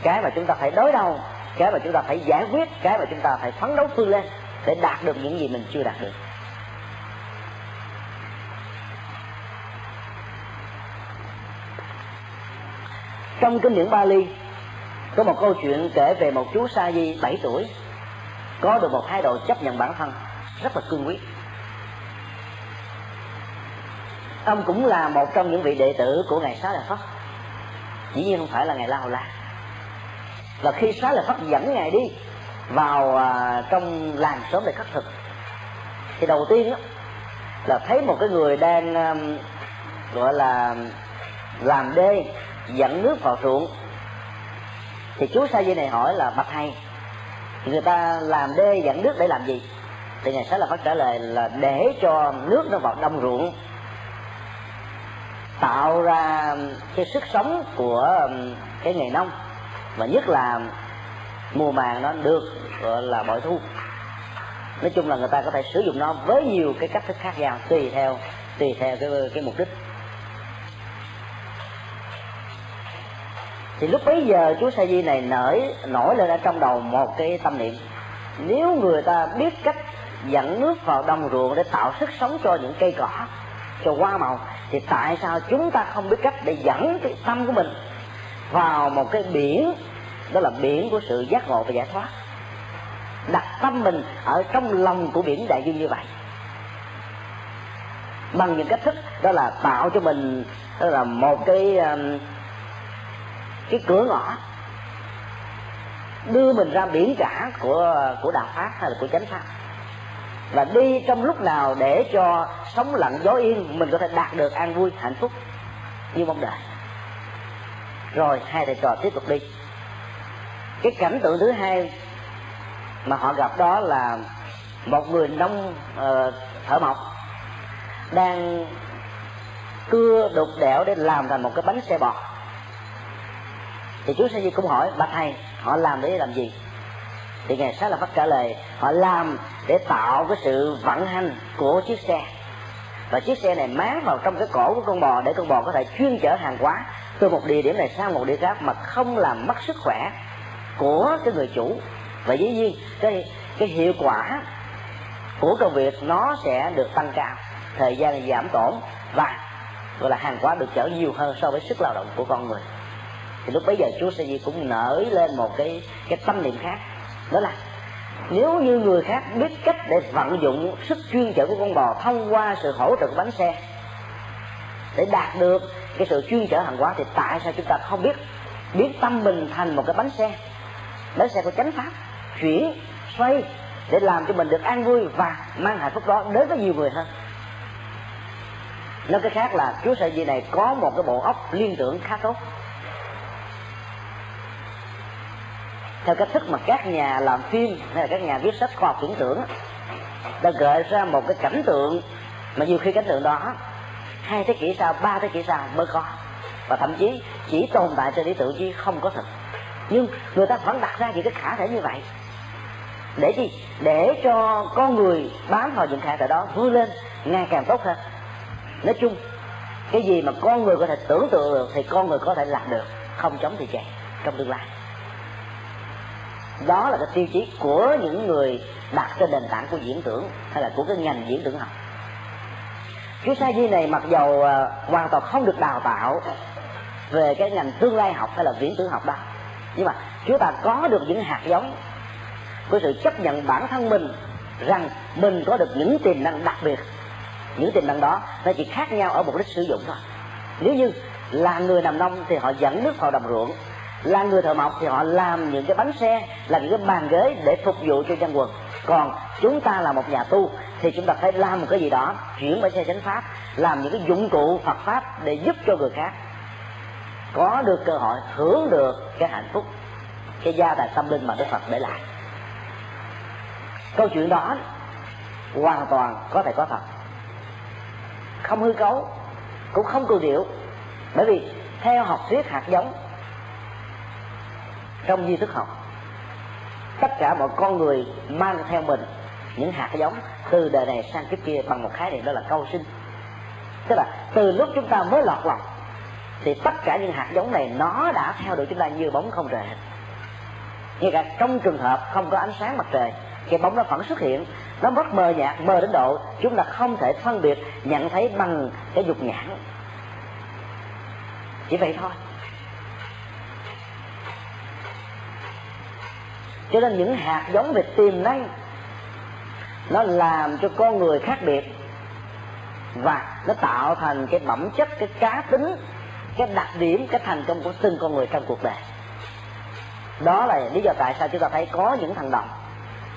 Cái mà chúng ta phải đối đầu. Cái mà chúng ta phải giải quyết. Cái mà chúng ta phải phấn đấu vươn lên để đạt được những gì mình chưa đạt được. Trong kinh điển Bali, có một câu chuyện kể về một chú sa di 7 tuổi, có được một thái độ chấp nhận bản thân rất là cương quyết. Ông cũng là một trong những vị đệ tử của ngài xá Đà Phật dĩ nhiên không phải là ngài la hầu la. Và khi xá lợi phất dẫn ngài đi vào à, trong làng sớm để khắc thực thì đầu tiên đó, là thấy một cái người đang gọi là làm đê dẫn nước vào ruộng. Thì chú sa di này hỏi là bạch thầy người ta làm đê dẫn nước để làm gì? Thì ngài sẽ là phát trả lời là để cho nước nó vào đông ruộng tạo ra cái sức sống của um, cái nghề nông. Và nhất là mùa màng nó được, gọi là, bội thu. Nói chung là người ta có thể sử dụng nó với nhiều cái cách thức khác nhau, tùy theo tùy theo cái cái mục đích. Thì lúc bấy giờ chú sa di này nổi nổi lên ở trong đầu một cái tâm niệm. Nếu người ta biết cách dẫn nước vào đồng ruộng để tạo sức sống cho những cây cỏ cho hoa màu, thì tại sao chúng ta không biết cách để dẫn cái tâm của mình vào một cái biển, đó là biển của sự giác ngộ và giải thoát. Đặt tâm mình ở trong lòng của biển đại dương như vậy. Bằng những cách thức, đó là tạo cho mình, đó là một cái um, cái cửa ngõ. Đưa mình ra biển cả của của đạo pháp hay là của chánh pháp và đi trong lúc nào để cho sống lặng gió yên mình có thể đạt được an vui hạnh phúc như mong đợi. Rồi hai thầy trò tiếp tục đi. Cái cảnh tượng thứ hai mà họ gặp đó là một người nông uh, thợ mộc đang cưa đục đẽo để làm thành một cái bánh xe bò. Thì chú sẽ di cũng hỏi bà thầy họ làm để làm gì? Thì ngài sát là phát trả lời họ làm để tạo cái sự vận hành của chiếc xe. Và chiếc xe này máng vào trong cái cổ của con bò để con bò có thể chuyên chở hàng hóa từ một địa điểm này sang một địa khác mà không làm mất sức khỏe của cái người chủ. Và dĩ nhiên, cái cái hiệu quả của công việc nó sẽ được tăng cao, thời gian giảm tổn và, gọi là hàng hóa được chở nhiều hơn so với sức lao động của con người. Thì lúc bấy giờ chúa sẽ cũng nở lên một cái cái tâm niệm khác, đó là nếu như người khác biết cách để vận dụng sức chuyên chở của con bò thông qua sự hỗ trợ của bánh xe, để đạt được cái sự chuyên chở hàng hóa thì tại sao chúng ta không biết? Biến tâm mình thành một cái bánh xe. Bánh xe của chánh pháp, chuyển, xoay, để làm cho mình được an vui và mang hạnh phúc đó đến với nhiều người hơn. Nói cái khác là chúa sợi di này có một cái bộ óc liên tưởng khá tốt. Theo cách thức mà các nhà làm phim hay là các nhà viết sách khoa học tưởng tượng đã gợi ra một cái cảnh tượng mà nhiều khi cảnh tượng đó hai thế kỷ sau, ba thế kỷ sau mới có. Và thậm chí chỉ tồn tại trên lý tưởng chứ không có thật nhưng người ta vẫn đặt ra những cái khả thể như vậy. Để gì? Để cho con người bám vào những khả thể đó vươn lên ngày càng tốt hơn. Nói chung, cái gì mà con người có thể tưởng tượng được thì con người có thể làm được. Không chống thì chạy trong tương lai đó là cái tiêu chí của những người đặt trên nền tảng của diễn tưởng hay là của cái ngành diễn tưởng học. Cái sa di này mặc dầu à, hoàn toàn không được đào tạo về cái ngành tương lai học hay là viễn tưởng học đó, nhưng mà chúng ta có được những hạt giống của sự chấp nhận bản thân mình rằng mình có được những tiềm năng đặc biệt. Những tiềm năng đó, nó chỉ khác nhau ở mục đích sử dụng thôi. Nếu như là người làm nông thì họ dẫn nước vào đồng ruộng là người thợ mộc thì họ làm những cái bánh xe làm những cái bàn ghế để phục vụ cho dân quần. Còn chúng ta là một nhà tu thì chúng ta phải làm một cái gì đó, chuyển bánh xe chánh pháp, làm những cái dụng cụ Phật pháp để giúp cho người khác. Có được cơ hội hưởng được cái hạnh phúc, cái gia tài tâm linh mà Đức Phật để lại. Câu chuyện đó hoàn toàn có thể có thật. Không hư cấu, cũng không cường điệu. Bởi vì theo học thuyết hạt giống trong di thức học, tất cả mọi con người mang theo mình những hạt giống từ đời này sang kiếp kia bằng một khái niệm đó là câu sinh. Tức là từ lúc chúng ta mới lọt lòng, thì tất cả những hạt giống này nó đã theo đuổi chúng ta như bóng không rời ngay cả trong trường hợp không có ánh sáng mặt trời, cái bóng nó vẫn xuất hiện, nó rất mờ nhạt, mờ đến độ chúng ta không thể phân biệt, nhận thấy bằng cái dục nhãn. Chỉ vậy thôi. Cho nên những hạt giống về tiềm năng, nó làm cho con người khác biệt. Và nó tạo thành cái bẩm chất, cái cá tính, cái đặc điểm, cái thành công của từng con người trong cuộc đời. Đó là lý do tại sao chúng ta thấy có những thằng đồng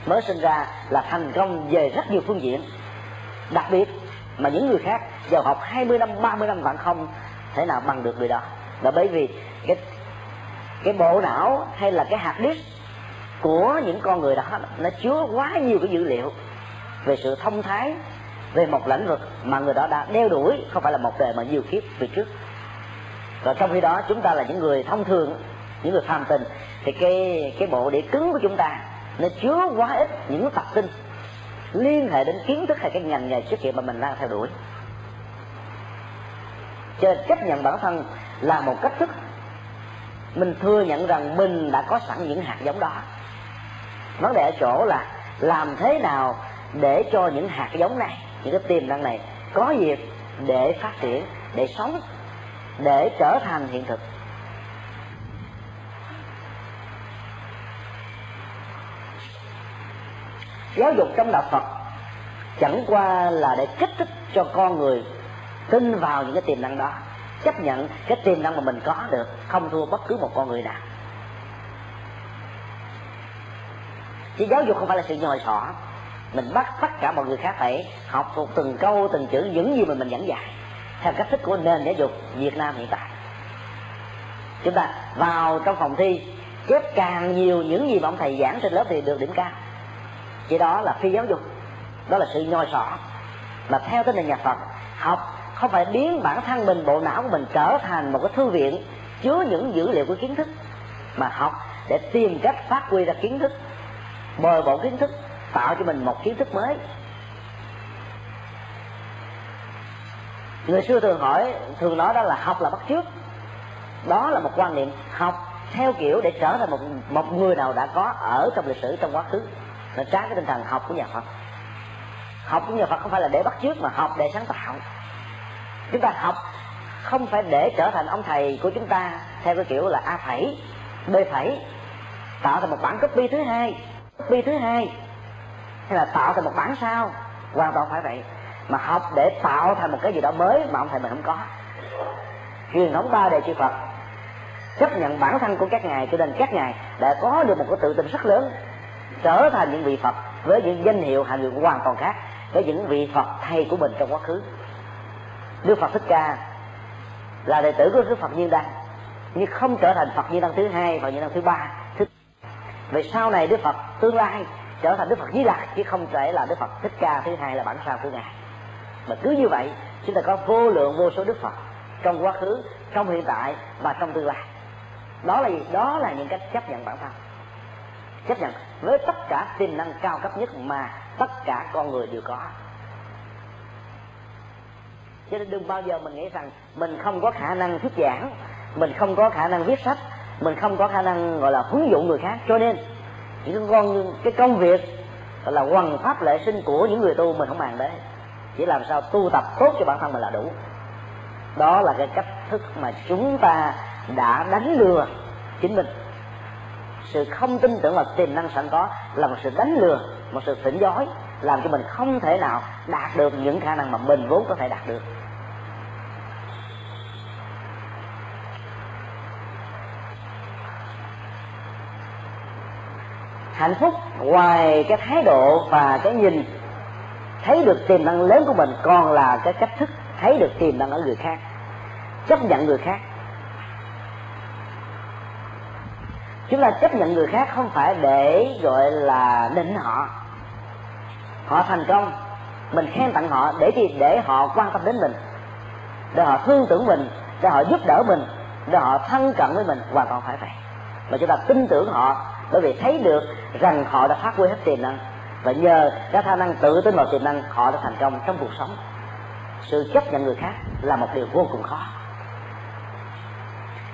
mới sinh ra là thành công về rất nhiều phương diện. Đặc biệt mà những người khác giàu học 20 năm 30 năm vẫn không thể nào bằng được người đó. Là bởi vì cái cái bộ não hay là cái hạt disk của những con người đó, nó chứa quá nhiều cái dữ liệu về sự thông thái, về một lĩnh vực mà người đó đã đeo đuổi, không phải là một đời mà nhiều kiếp về trước. Và trong khi đó, chúng ta là những người thông thường, những người phàm tình, thì cái cái bộ đĩa cứng của chúng ta, nó chứa quá ít những tập tin liên hệ đến kiến thức hay cái ngành nghề xuất hiện mà mình đang theo đuổi. Cho nên chấp nhận bản thân là một cách thức. Mình thừa nhận rằng mình đã có sẵn những hạt giống đó vấn đề ở chỗ là làm thế nào để cho những hạt giống này, những cái tiềm năng này có dịp để phát triển, để sống, để trở thành hiện thực. Giáo dục trong đạo phật chẳng qua là để kích thích cho con người tin vào những cái tiềm năng đó, chấp nhận cái tiềm năng mà mình có được, không thua bất cứ một con người nào. Chứ giáo dục không phải là sự nhồi sọ mình bắt tất cả mọi người khác phải học thuộc từng câu, từng chữ những gì mà mình giảng dạy, theo cách thức của nền giáo dục Việt Nam hiện tại. Chúng ta vào trong phòng thi, chép càng nhiều những gì mà ông thầy giảng trên lớp thì được điểm cao. Chỉ đó là phi giáo dục, đó là sự nhoi sọ mà theo tinh thần nhà Phật, học không phải biến bản thân mình, bộ não của mình trở thành một cái thư viện chứa những dữ liệu của kiến thức, mà học để tìm cách phát huy ra kiến thức bồi bổ kiến thức, tạo cho mình một kiến thức mới. Người xưa thường hỏi, thường nói đó là học là bắt trước đó là một quan niệm học theo kiểu để trở thành một một người nào đã có ở trong lịch sử, trong quá khứ. Là trái cái tinh thần học của nhà Phật. Học của nhà Phật không phải là để bắt chước mà học để sáng tạo. Chúng ta học không phải để trở thành ông thầy của chúng ta theo cái kiểu là a phẩy, b phẩy, tạo thành một bản copy thứ hai bi thứ hai, hay là tạo thành một bản sao? Hoàn toàn phải vậy. Mà học để tạo thành một cái gì đó mới mà ông thầy mình không có. Truyền thống ba đề chư Phật, chấp nhận bản thân của các ngài cho nên các ngài đã có được một cái tự tin rất lớn, trở thành những vị Phật với những danh hiệu hạng lượng hoàn toàn khác, với những vị Phật thầy của mình trong quá khứ. Đức Phật Thích Ca là đệ tử của Đức Phật Nhiên Đăng, nhưng không trở thành Phật Nhiên Đăng thứ hai và Nhiên Đăng thứ ba về sau này Đức Phật tương lai trở thành Đức Phật Di Lặc chứ không thể là Đức Phật Thích Ca thứ hai là bản sao của ngài. Mà cứ như vậy, chúng ta có vô lượng vô số Đức Phật trong quá khứ, trong hiện tại và trong tương lai. Đó là gì? Đó là những cách chấp nhận bản thân chấp nhận với tất cả tiềm năng cao cấp nhất mà tất cả con người đều có. Cho nên đừng bao giờ mình nghĩ rằng mình không có khả năng thuyết giảng, mình không có khả năng viết sách mình không có khả năng, gọi là, huấn dụ người khác. Cho nên những con cái công việc gọi là hoàn pháp lệ sinh của những người tu mình không bàn đấy chỉ làm sao tu tập tốt cho bản thân mình là đủ. Đó là cái cách thức mà chúng ta đã đánh lừa chính mình. Sự không tin tưởng vào tiềm năng sẵn có là một sự đánh lừa, một sự thỉnh dối, làm cho mình không thể nào đạt được những khả năng mà mình vốn có thể đạt được. Hạnh phúc ngoài cái thái độ và cái nhìn. Thấy được tiềm năng lớn của mình còn là cái cách thức thấy được tiềm năng ở người khác, chấp nhận người khác. Chúng ta chấp nhận người khác không phải để, gọi là định họ. Họ thành công, mình khen tặng họ để gì để họ quan tâm đến mình, để họ thương tưởng mình, để họ giúp đỡ mình, để họ thân cận với mình. Hoàn toàn phải vậy. Mà chúng ta tin tưởng họ bởi vì thấy được rằng họ đã phát huy hết tiềm năng. Và nhờ các khả năng tự tin vào tiềm năng, họ đã thành công trong cuộc sống. Sự chấp nhận người khác là một điều vô cùng khó.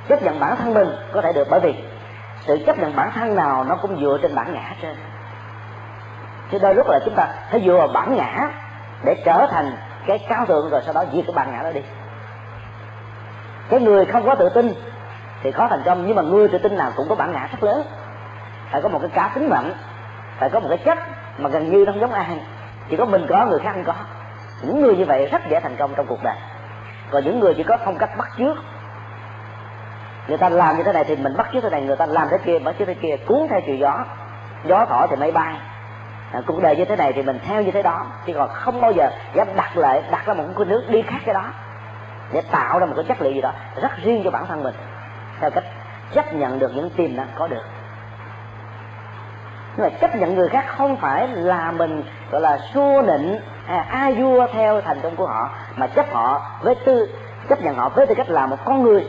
Chấp nhận bản thân mình có thể được bởi vì sự chấp nhận bản thân nào nó cũng dựa trên bản ngã trên chứ đôi lúc là chúng ta phải dựa vào bản ngã để trở thành cái cao thượng rồi sau đó diệt cái bản ngã đó đi. Cái người không có tự tin thì khó thành công, nhưng mà người tự tin nào cũng có bản ngã rất lớn phải có một cái cá tính mạnh phải có một cái chất mà gần như nó không giống ai. Chỉ có mình có người khác không có. Những người như vậy rất dễ thành công trong cuộc đời. Còn những người chỉ có phong cách bắt chước. Người ta làm như thế này thì mình bắt chước thế này người ta làm thế kia bắt chước thế kia cuốn theo chiều gió. Gió thổi thì máy bay. À, cuộc đời như thế này thì mình theo như thế đó. Chứ còn không bao giờ dám đặt lại đặt ra một cái nước đi khác cái đó. Để tạo ra một cái chất liệu gì đó rất riêng cho bản thân mình. Theo cách chấp nhận được những tiềm năng có được nhưng mà chấp nhận người khác không phải là mình gọi là xua nịnh à, ai vua theo thành công của họ mà chấp họ với tư chấp nhận họ với tư cách là một con người.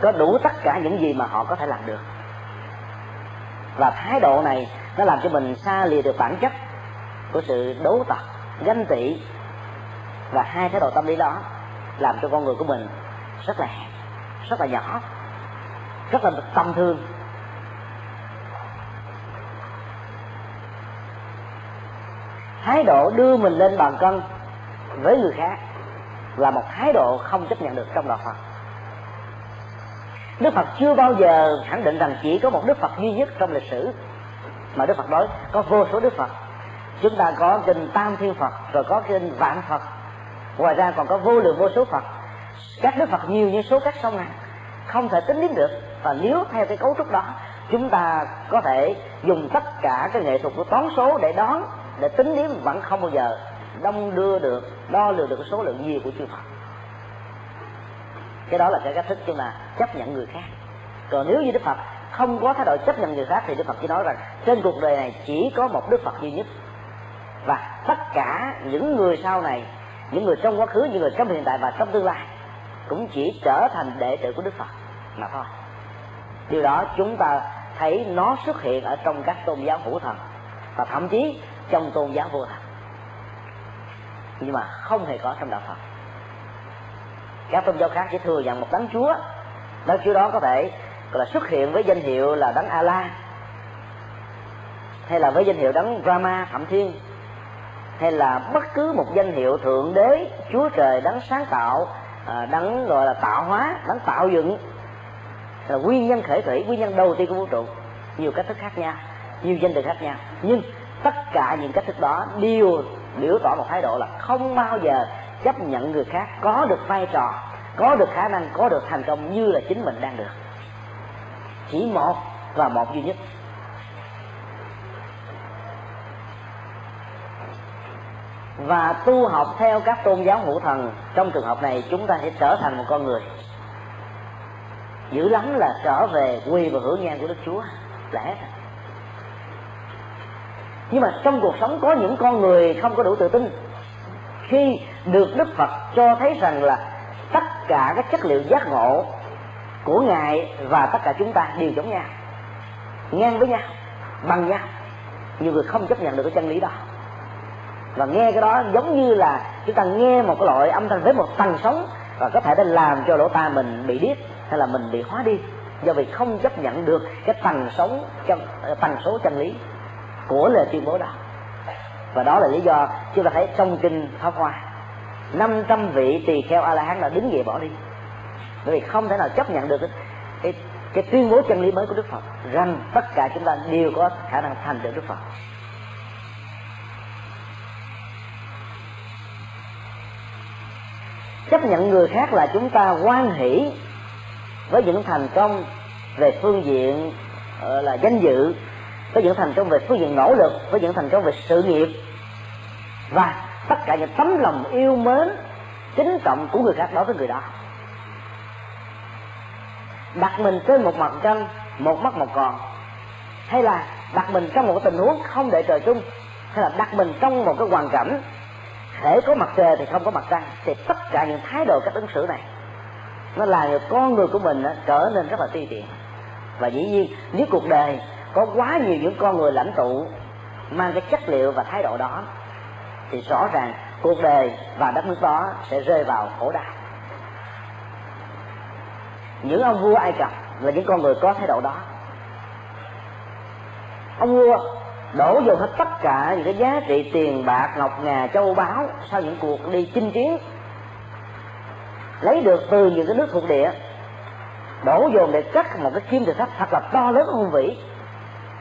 Có đủ tất cả những gì mà họ có thể làm được. Và thái độ này nó làm cho mình xa lìa được bản chất của sự đấu tật ganh tị. Và hai thái độ tâm lý đó làm cho con người của mình rất là hẹp rất là nhỏ rất là tâm thương thái độ đưa mình lên bàn cân với người khác là một thái độ không chấp nhận được trong đạo Phật. Đức Phật chưa bao giờ khẳng định rằng chỉ có một Đức Phật duy nhất trong lịch sử mà Đức Phật nói có vô số Đức Phật. Chúng ta có kinh Tam Thiên Phật, rồi có kinh Vạn Phật. Ngoài ra còn có vô lượng vô số Phật. Các Đức Phật nhiều như số các sông ngàn không thể tính đến được. Và nếu theo cái cấu trúc đó, chúng ta có thể dùng tất cả cái nghệ thuật của toán số để đoán để tính điểm vẫn không bao giờ đông đưa được, đo lường được cái số lượng nhiều của chư Phật. Cái đó là cái cách thức chúng ta chấp nhận người khác. Còn nếu như Đức Phật không có thái độ chấp nhận người khác thì Đức Phật chỉ nói rằng trên cuộc đời này chỉ có một Đức Phật duy nhất. Và tất cả những người sau này, những người trong quá khứ, những người trong hiện tại và trong tương lai cũng chỉ trở thành đệ tử của Đức Phật mà thôi. Điều đó chúng ta thấy nó xuất hiện ở trong các tôn giáo hữu thần. Và thậm chí trong tôn giáo vô thần nhưng mà không hề có trong đạo Phật. Các tôn giáo khác chỉ thừa nhận một đấng chúa. Đấng chúa đó có thể, gọi là, xuất hiện với danh hiệu là đấng Allah hay là với danh hiệu đấng Rama thậm thiên. Hay là bất cứ một danh hiệu thượng đế, chúa trời, đấng sáng tạo à, đấng, gọi là, tạo hóa, đấng tạo dựng. Là nguyên nhân khởi thủy, nguyên nhân đầu tiên của vũ trụ. Nhiều cách thức khác nhau, nhiều danh từ khác nhau. Nhưng tất cả những cách thức đó đều biểu tỏ một thái độ là không bao giờ chấp nhận người khác có được vai trò, có được khả năng, có được thành công như là chính mình đang được. Chỉ một và một duy nhất. Và tu học theo các tôn giáo hữu thần, trong trường hợp này chúng ta sẽ trở thành một con người. Dữ lắm là trở về quy và hưởng nhan của đức chúa. Lẽ nhưng mà trong cuộc sống có những con người không có đủ tự tin. Khi được đức phật cho thấy rằng là tất cả các chất liệu giác ngộ của ngài và tất cả chúng ta đều giống nhau, ngang với nhau, bằng nhau, nhiều người không chấp nhận được cái chân lý đó. Và nghe cái đó giống như là chúng ta nghe một cái loại âm thanh với một tầng sóng và có thể đã làm cho lỗ tai mình bị điếc hay là mình bị hóa đi do vì không chấp nhận được cái tầng sống tần số chân lý của lời tuyên bố đó. Và đó là lý do chúng ta thấy trong kinh pháp hoa 500 vị tỳ kheo a la hán đã đứng dậy bỏ đi. Bởi vì không thể nào chấp nhận được cái, cái, cái tuyên bố chân lý mới của đức phật rằng tất cả chúng ta đều có khả năng thành được đức phật. Chấp nhận người khác là chúng ta quan hỷ với những thành công về phương diện ờ, là danh dự có những thành công về phương diện nỗ lực có những thành công về sự nghiệp. Và tất cả những tấm lòng yêu mến, kính trọng của người khác đối với người đó. Đặt mình trên một mặt trăng, một mắt một còn. Hay là đặt mình trong một tình huống không để trời chung, hay là đặt mình trong một cái hoàn cảnh thể có mặt trời thì không có mặt trăng, thì tất cả những thái độ cách ứng xử này, nó làm cho con người của mình trở nên rất là ti tiện. Và dĩ nhiên, nếu cuộc đời có quá nhiều những con người lãnh tụ, mang cái chất liệu và thái độ đó, thì rõ ràng cuộc đời và đất nước đó sẽ rơi vào khổ đau. Những ông vua ai cập là những con người có thái độ đó, ông vua đổ dồn hết tất cả những cái giá trị tiền bạc, ngọc ngà, châu báu sau những cuộc đi chinh chiến. Lấy được từ những cái nước thuộc địa, đổ dồn để cắt một cái kim tự tháp thật là to lớn hùng vĩ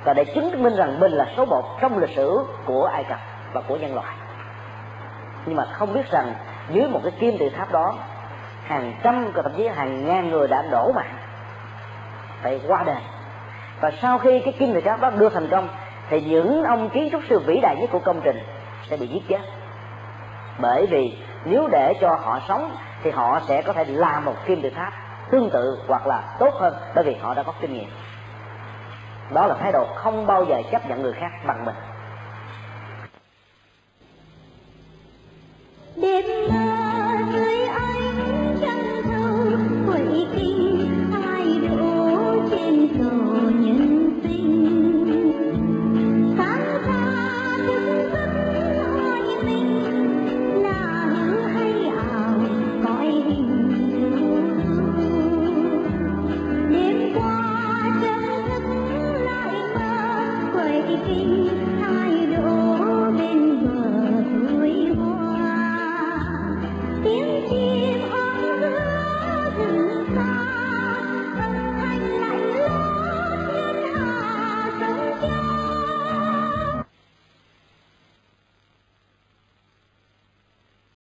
và để chứng minh rằng mình là số một trong lịch sử của ai cập và của nhân loại. Nhưng mà không biết rằng dưới một cái kim tự tháp đó, hàng trăm thậm chí hàng ngàn người đã đổ mạng, phải qua đời. Và sau khi cái kim tự tháp đó đưa thành công, thì những ông kiến trúc sư vĩ đại nhất của công trình sẽ bị giết chết. Bởi vì nếu để cho họ sống, thì họ sẽ có thể làm một kim tự tháp tương tự hoặc là tốt hơn, bởi vì họ đã có kinh nghiệm đó là thái độ không bao giờ chấp nhận người khác bằng mình. Đêm mơ